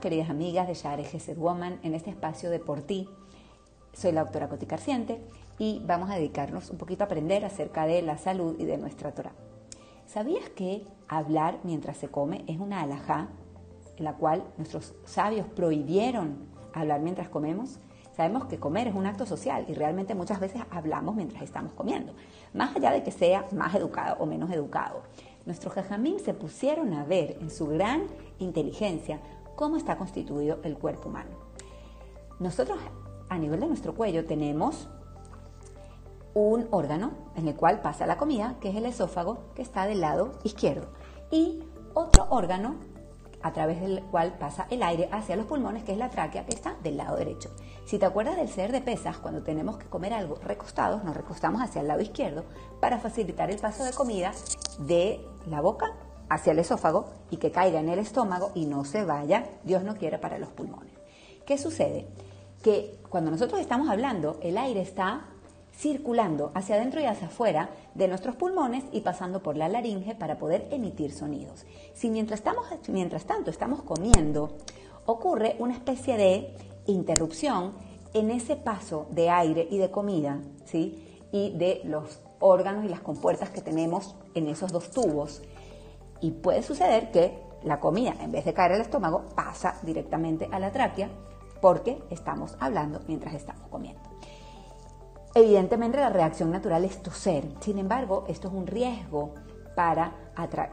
queridas amigas de Share Gesed Woman, en este espacio de Por Ti. Soy la doctora Coti Carciente y vamos a dedicarnos un poquito a aprender acerca de la salud y de nuestra Torah. ¿Sabías que hablar mientras se come es una alajá en la cual nuestros sabios prohibieron hablar mientras comemos? Sabemos que comer es un acto social y realmente muchas veces hablamos mientras estamos comiendo, más allá de que sea más educado o menos educado. Nuestros jajamín se pusieron a ver en su gran inteligencia cómo está constituido el cuerpo humano. Nosotros a nivel de nuestro cuello tenemos un órgano en el cual pasa la comida, que es el esófago, que está del lado izquierdo, y otro órgano a través del cual pasa el aire hacia los pulmones, que es la tráquea, que está del lado derecho. Si te acuerdas del ser de pesas, cuando tenemos que comer algo recostados, nos recostamos hacia el lado izquierdo para facilitar el paso de comida de la boca hacia el esófago y que caiga en el estómago y no se vaya, Dios no quiere, para los pulmones. ¿Qué sucede? Que cuando nosotros estamos hablando, el aire está circulando hacia adentro y hacia afuera de nuestros pulmones y pasando por la laringe para poder emitir sonidos. Si mientras, estamos, mientras tanto estamos comiendo, ocurre una especie de interrupción en ese paso de aire y de comida, ¿sí? Y de los órganos y las compuertas que tenemos en esos dos tubos. Y puede suceder que la comida, en vez de caer al estómago, pasa directamente a la tráquea porque estamos hablando mientras estamos comiendo. Evidentemente la reacción natural es toser, sin embargo, esto es un riesgo para,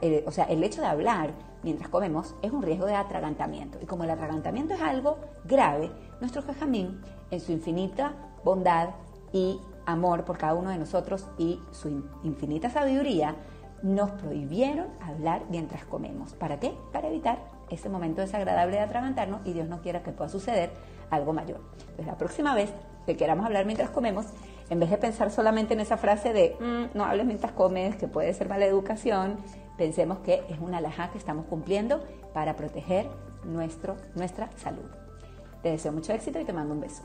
eh, o sea, el hecho de hablar mientras comemos es un riesgo de atragantamiento. Y como el atragantamiento es algo grave, nuestro jajamín, en su infinita bondad y amor por cada uno de nosotros y su infinita sabiduría, nos prohibieron hablar mientras comemos. ¿Para qué? Para evitar ese momento desagradable de atragantarnos y Dios no quiera que pueda suceder algo mayor. Entonces la próxima vez que queramos hablar mientras comemos, en vez de pensar solamente en esa frase de mm, no hables mientras comes, que puede ser mala educación, pensemos que es una alhaja que estamos cumpliendo para proteger nuestro, nuestra salud. Te deseo mucho éxito y te mando un beso.